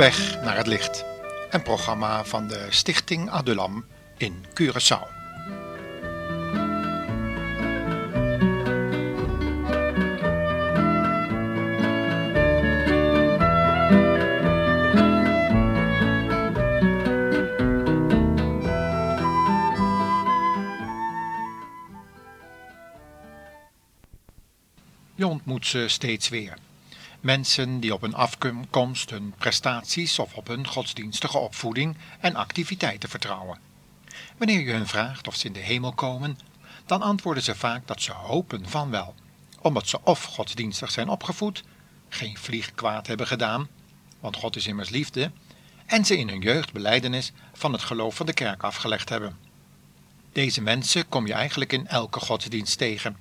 weg naar het licht. Een programma van de Stichting Adulam in Curaçao. Je ontmoet ze steeds weer. Mensen die op hun afkomst, hun prestaties of op hun godsdienstige opvoeding en activiteiten vertrouwen. Wanneer je hun vraagt of ze in de hemel komen, dan antwoorden ze vaak dat ze hopen van wel, omdat ze of godsdienstig zijn opgevoed, geen vlieg kwaad hebben gedaan, want God is immers liefde, en ze in hun jeugd beleidenis van het geloof van de kerk afgelegd hebben. Deze mensen kom je eigenlijk in elke godsdienst tegen.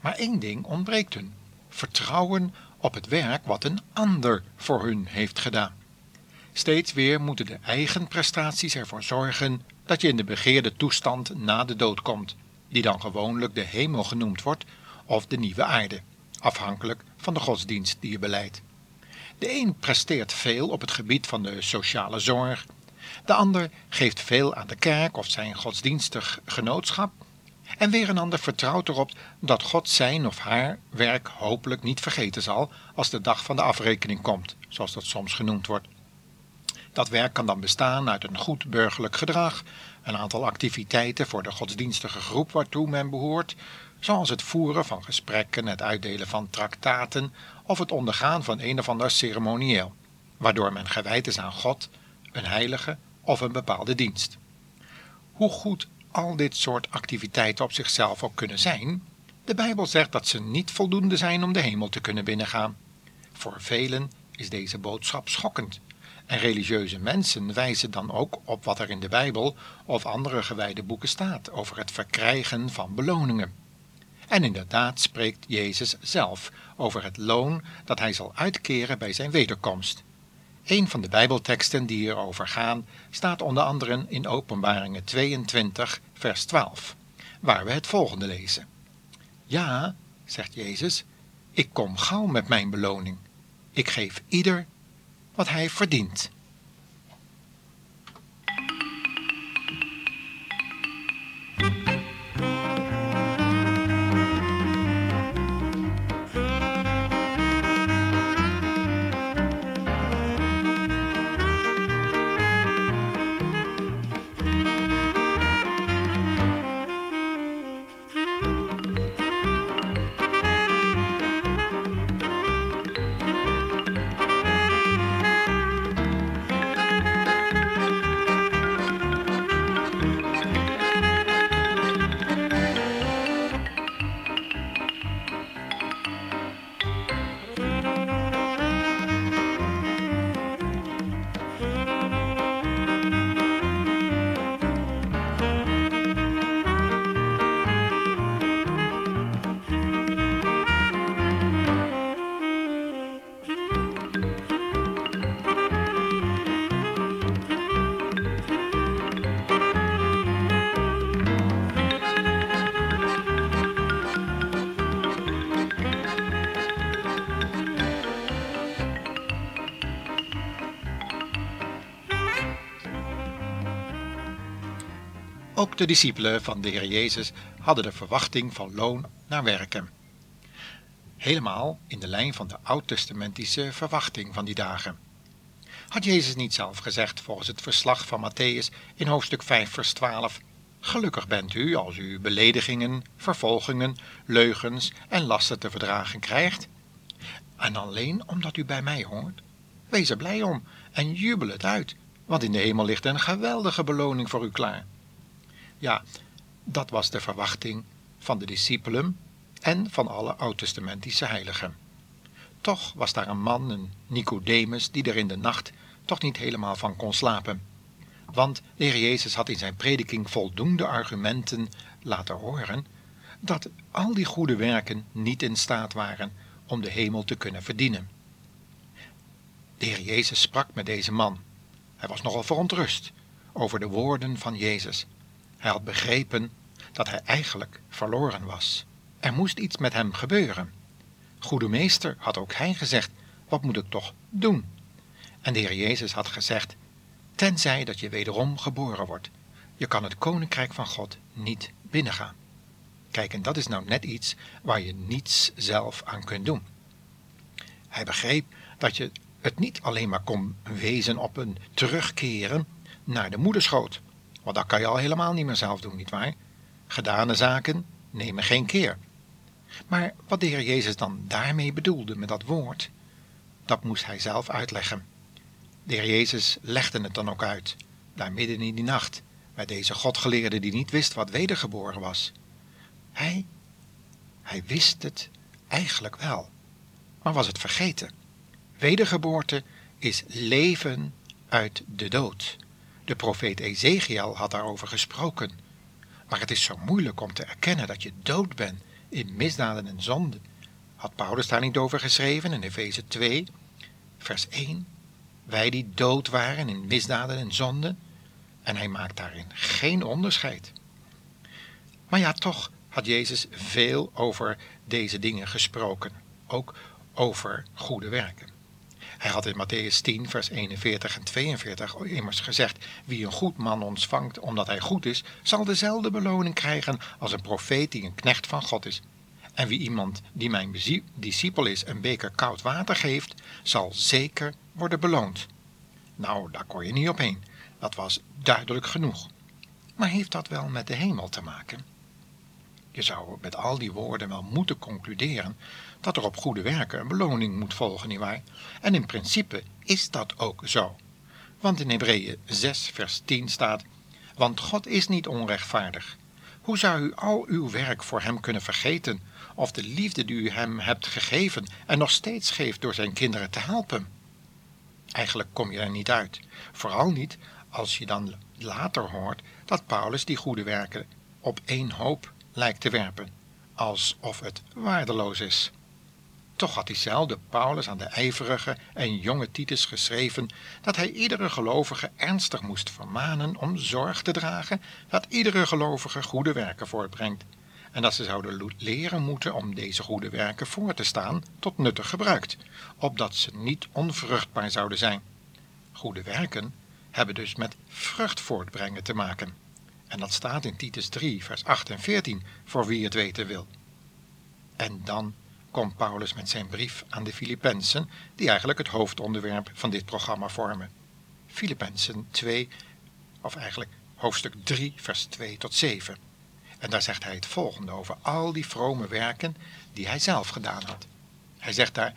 Maar één ding ontbreekt hun: vertrouwen op het werk wat een ander voor hun heeft gedaan. Steeds weer moeten de eigen prestaties ervoor zorgen dat je in de begeerde toestand na de dood komt, die dan gewoonlijk de hemel genoemd wordt of de nieuwe aarde, afhankelijk van de godsdienst die je beleidt. De een presteert veel op het gebied van de sociale zorg, de ander geeft veel aan de kerk of zijn godsdienstig genootschap, en weer een ander vertrouwt erop dat God zijn of haar werk hopelijk niet vergeten zal als de dag van de afrekening komt, zoals dat soms genoemd wordt. Dat werk kan dan bestaan uit een goed burgerlijk gedrag, een aantal activiteiten voor de godsdienstige groep waartoe men behoort, zoals het voeren van gesprekken, het uitdelen van traktaten of het ondergaan van een of ander ceremonieel, waardoor men gewijd is aan God, een heilige of een bepaalde dienst. Hoe goed al dit soort activiteiten op zichzelf ook kunnen zijn, de Bijbel zegt dat ze niet voldoende zijn om de hemel te kunnen binnengaan. Voor velen is deze boodschap schokkend. En religieuze mensen wijzen dan ook op wat er in de Bijbel of andere gewijde boeken staat over het verkrijgen van beloningen. En inderdaad spreekt Jezus zelf over het loon dat hij zal uitkeren bij zijn wederkomst. Een van de Bijbelteksten die hierover gaan staat onder andere in Openbaringen 22, vers 12, waar we het volgende lezen. Ja, zegt Jezus, ik kom gauw met mijn beloning. Ik geef ieder wat hij verdient. Ook de discipelen van de Heer Jezus hadden de verwachting van loon naar werken. Helemaal in de lijn van de oud-testamentische verwachting van die dagen. Had Jezus niet zelf gezegd volgens het verslag van Matthäus in hoofdstuk 5 vers 12 Gelukkig bent u als u beledigingen, vervolgingen, leugens en lasten te verdragen krijgt. En alleen omdat u bij mij hoort. Wees er blij om en jubel het uit, want in de hemel ligt een geweldige beloning voor u klaar. Ja, dat was de verwachting van de discipelen en van alle oud-testamentische heiligen. Toch was daar een man, een Nicodemus, die er in de nacht toch niet helemaal van kon slapen. Want de Heer Jezus had in zijn prediking voldoende argumenten laten horen dat al die goede werken niet in staat waren om de hemel te kunnen verdienen. De Jezus sprak met deze man. Hij was nogal verontrust over de woorden van Jezus hij had begrepen dat hij eigenlijk verloren was. Er moest iets met hem gebeuren. Goede meester, had ook hij gezegd, wat moet ik toch doen? En de Heer Jezus had gezegd, tenzij dat je wederom geboren wordt. Je kan het koninkrijk van God niet binnengaan. Kijk, en dat is nou net iets waar je niets zelf aan kunt doen. Hij begreep dat je het niet alleen maar kon wezen op een terugkeren naar de moederschoot. Want dat kan je al helemaal niet meer zelf doen, nietwaar? Gedane zaken nemen geen keer. Maar wat de Heer Jezus dan daarmee bedoelde met dat woord, dat moest hij zelf uitleggen. De Heer Jezus legde het dan ook uit, daar midden in die nacht, bij deze godgeleerde die niet wist wat wedergeboren was. Hij, hij wist het eigenlijk wel, maar was het vergeten. Wedergeboorte is leven uit de dood. De profeet Ezekiel had daarover gesproken. Maar het is zo moeilijk om te erkennen dat je dood bent in misdaden en zonden. Had Paulus daar niet over geschreven in Efeze 2, vers 1? Wij die dood waren in misdaden en zonden. En hij maakt daarin geen onderscheid. Maar ja, toch had Jezus veel over deze dingen gesproken. Ook over goede werken. Hij had in Matthäus 10, vers 41 en 42 immers gezegd: Wie een goed man ontvangt omdat hij goed is, zal dezelfde beloning krijgen als een profeet die een knecht van God is. En wie iemand die mijn discipel is een beker koud water geeft, zal zeker worden beloond. Nou, daar kon je niet opheen. Dat was duidelijk genoeg. Maar heeft dat wel met de hemel te maken? Je zou met al die woorden wel moeten concluderen dat er op goede werken een beloning moet volgen, nietwaar? En in principe is dat ook zo. Want in Hebreeën 6 vers 10 staat, Want God is niet onrechtvaardig. Hoe zou u al uw werk voor hem kunnen vergeten, of de liefde die u hem hebt gegeven en nog steeds geeft door zijn kinderen te helpen? Eigenlijk kom je er niet uit. Vooral niet als je dan later hoort dat Paulus die goede werken op één hoop lijkt te werpen, alsof het waardeloos is. Toch had diezelfde Paulus aan de ijverige en jonge Titus geschreven dat hij iedere gelovige ernstig moest vermanen om zorg te dragen dat iedere gelovige goede werken voortbrengt en dat ze zouden leren moeten om deze goede werken voor te staan tot nuttig gebruikt, opdat ze niet onvruchtbaar zouden zijn. Goede werken hebben dus met vrucht voortbrengen te maken. En dat staat in Titus 3, vers 8 en 14, voor wie het weten wil. En dan komt Paulus met zijn brief aan de Filippenzen, die eigenlijk het hoofdonderwerp van dit programma vormen. Filippenzen 2, of eigenlijk hoofdstuk 3, vers 2 tot 7. En daar zegt hij het volgende over al die vrome werken die hij zelf gedaan had. Hij zegt daar,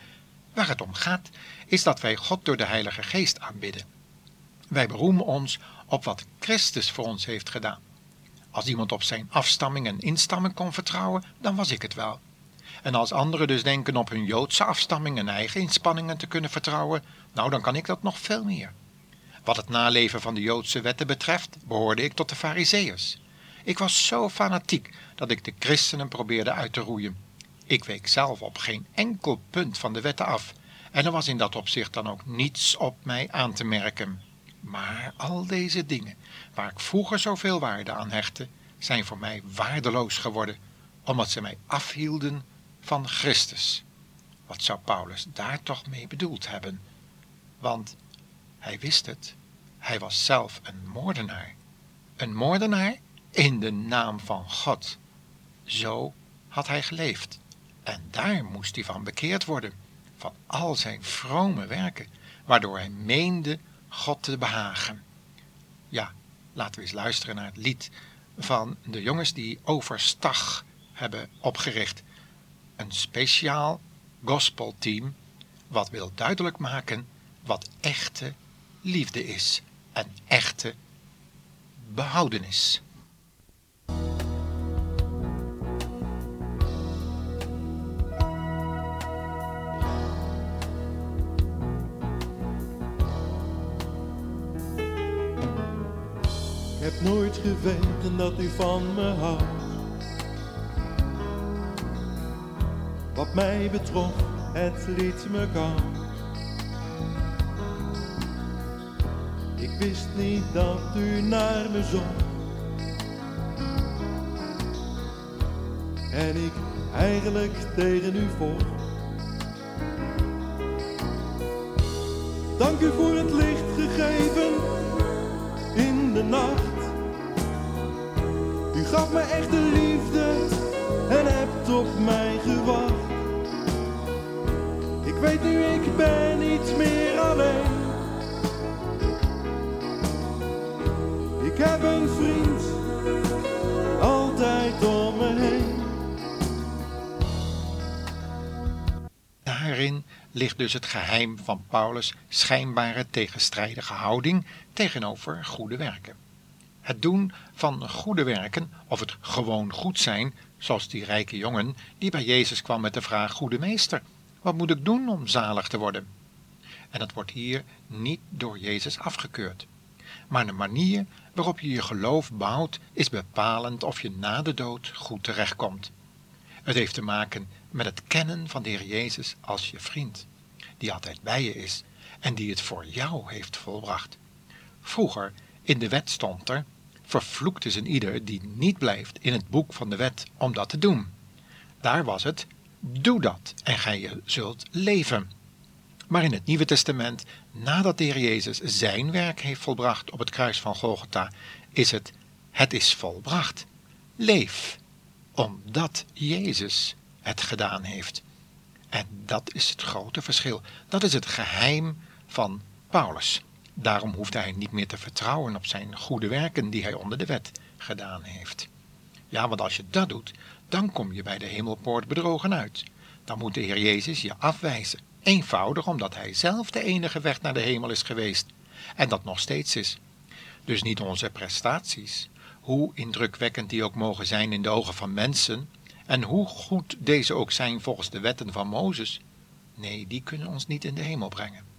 waar het om gaat, is dat wij God door de Heilige Geest aanbidden. Wij beroemen ons op wat Christus voor ons heeft gedaan. Als iemand op zijn afstamming en instamming kon vertrouwen, dan was ik het wel. En als anderen dus denken op hun Joodse afstamming en eigen inspanningen te kunnen vertrouwen, nou dan kan ik dat nog veel meer. Wat het naleven van de Joodse wetten betreft, behoorde ik tot de Fariseeërs. Ik was zo fanatiek dat ik de christenen probeerde uit te roeien. Ik week zelf op geen enkel punt van de wetten af, en er was in dat opzicht dan ook niets op mij aan te merken. Maar al deze dingen, waar ik vroeger zoveel waarde aan hechtte, zijn voor mij waardeloos geworden, omdat ze mij afhielden van Christus. Wat zou Paulus daar toch mee bedoeld hebben? Want hij wist het, hij was zelf een moordenaar. Een moordenaar in de naam van God. Zo had hij geleefd. En daar moest hij van bekeerd worden, van al zijn vrome werken, waardoor hij meende God te behagen. Ja, laten we eens luisteren naar het lied van de jongens die Overstag hebben opgericht. Een speciaal gospelteam wat wil duidelijk maken wat echte liefde is en echte behoudenis. Geweten dat u van me houdt. Wat mij betrof, het liet me koud. Ik wist niet dat u naar me zocht. En ik eigenlijk tegen u. Dank dank u voor het licht gegeven in de nacht. Gaf me echte liefde en hebt op mij gewacht. Ik weet nu, ik ben niet meer alleen. Ik heb een vriend, altijd om me heen. Daarin ligt dus het geheim van Paulus' schijnbare tegenstrijdige houding tegenover goede werken. Het doen van goede werken, of het gewoon goed zijn, zoals die rijke jongen die bij Jezus kwam met de vraag: Goede meester, wat moet ik doen om zalig te worden? En dat wordt hier niet door Jezus afgekeurd. Maar de manier waarop je je geloof bouwt is bepalend of je na de dood goed terechtkomt. Het heeft te maken met het kennen van de Heer Jezus als je vriend, die altijd bij je is en die het voor jou heeft volbracht. Vroeger in de wet stond er: vervloekt is een ieder die niet blijft in het boek van de wet om dat te doen. Daar was het: doe dat en gij zult leven. Maar in het Nieuwe Testament, nadat de Heer Jezus zijn werk heeft volbracht op het kruis van Golgotha, is het: het is volbracht. Leef, omdat Jezus het gedaan heeft. En dat is het grote verschil. Dat is het geheim van Paulus. Daarom hoeft hij niet meer te vertrouwen op zijn goede werken die hij onder de wet gedaan heeft. Ja, want als je dat doet, dan kom je bij de hemelpoort bedrogen uit. Dan moet de Heer Jezus je afwijzen. Eenvoudig omdat hij zelf de enige weg naar de hemel is geweest. En dat nog steeds is. Dus niet onze prestaties, hoe indrukwekkend die ook mogen zijn in de ogen van mensen, en hoe goed deze ook zijn volgens de wetten van Mozes, nee, die kunnen ons niet in de hemel brengen.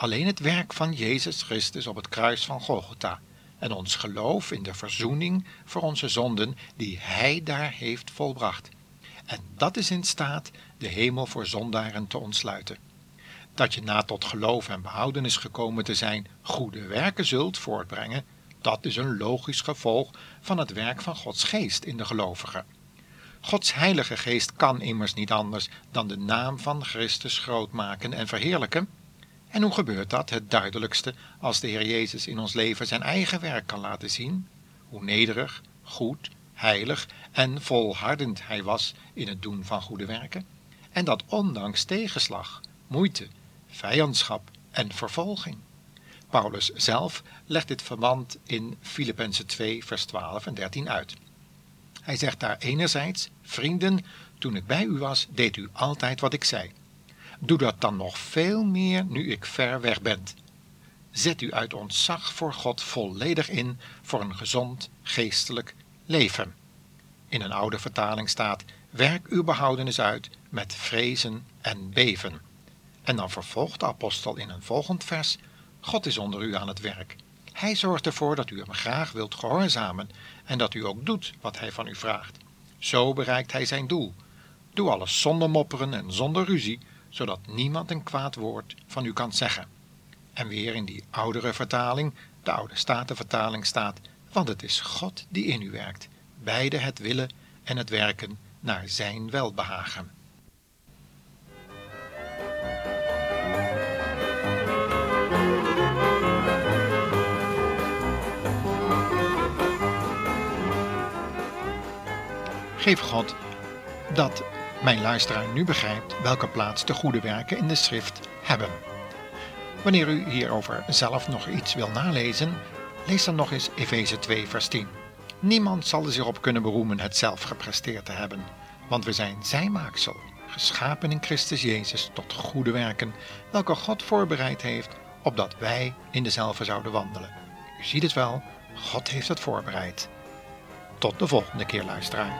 Alleen het werk van Jezus Christus op het kruis van Golgotha en ons geloof in de verzoening voor onze zonden die Hij daar heeft volbracht. En dat is in staat de hemel voor zondaren te ontsluiten. Dat je na tot geloof en behoudenis gekomen te zijn goede werken zult voortbrengen, dat is een logisch gevolg van het werk van Gods geest in de gelovigen. Gods heilige geest kan immers niet anders dan de naam van Christus groot maken en verheerlijken. En hoe gebeurt dat het duidelijkste als de Heer Jezus in ons leven zijn eigen werk kan laten zien? Hoe nederig, goed, heilig en volhardend hij was in het doen van goede werken? En dat ondanks tegenslag, moeite, vijandschap en vervolging. Paulus zelf legt dit verband in Filippenzen 2, vers 12 en 13 uit. Hij zegt daar enerzijds, vrienden, toen ik bij u was, deed u altijd wat ik zei. Doe dat dan nog veel meer nu ik ver weg ben. Zet u uit ontzag voor God volledig in voor een gezond geestelijk leven. In een oude vertaling staat: werk uw behoudenis uit met vrezen en beven. En dan vervolgt de apostel in een volgend vers: God is onder u aan het werk. Hij zorgt ervoor dat u hem graag wilt gehoorzamen en dat u ook doet wat hij van u vraagt. Zo bereikt hij zijn doel. Doe alles zonder mopperen en zonder ruzie, zodat niemand een kwaad woord van u kan zeggen. En weer in die oudere vertaling, de oude statenvertaling staat, want het is God die in u werkt, beide het willen en het werken naar zijn welbehagen. Geef God dat mijn luisteraar nu begrijpt welke plaats de goede werken in de schrift hebben. Wanneer u hierover zelf nog iets wil nalezen, lees dan nog eens Efeze 2 vers 10. Niemand zal er zich op kunnen beroemen het zelf gepresteerd te hebben, want we zijn zijn maaksel, geschapen in Christus Jezus tot goede werken, welke God voorbereid heeft, opdat wij in dezelfde zouden wandelen. U ziet het wel, God heeft het voorbereid. Tot de volgende keer, luisteraar.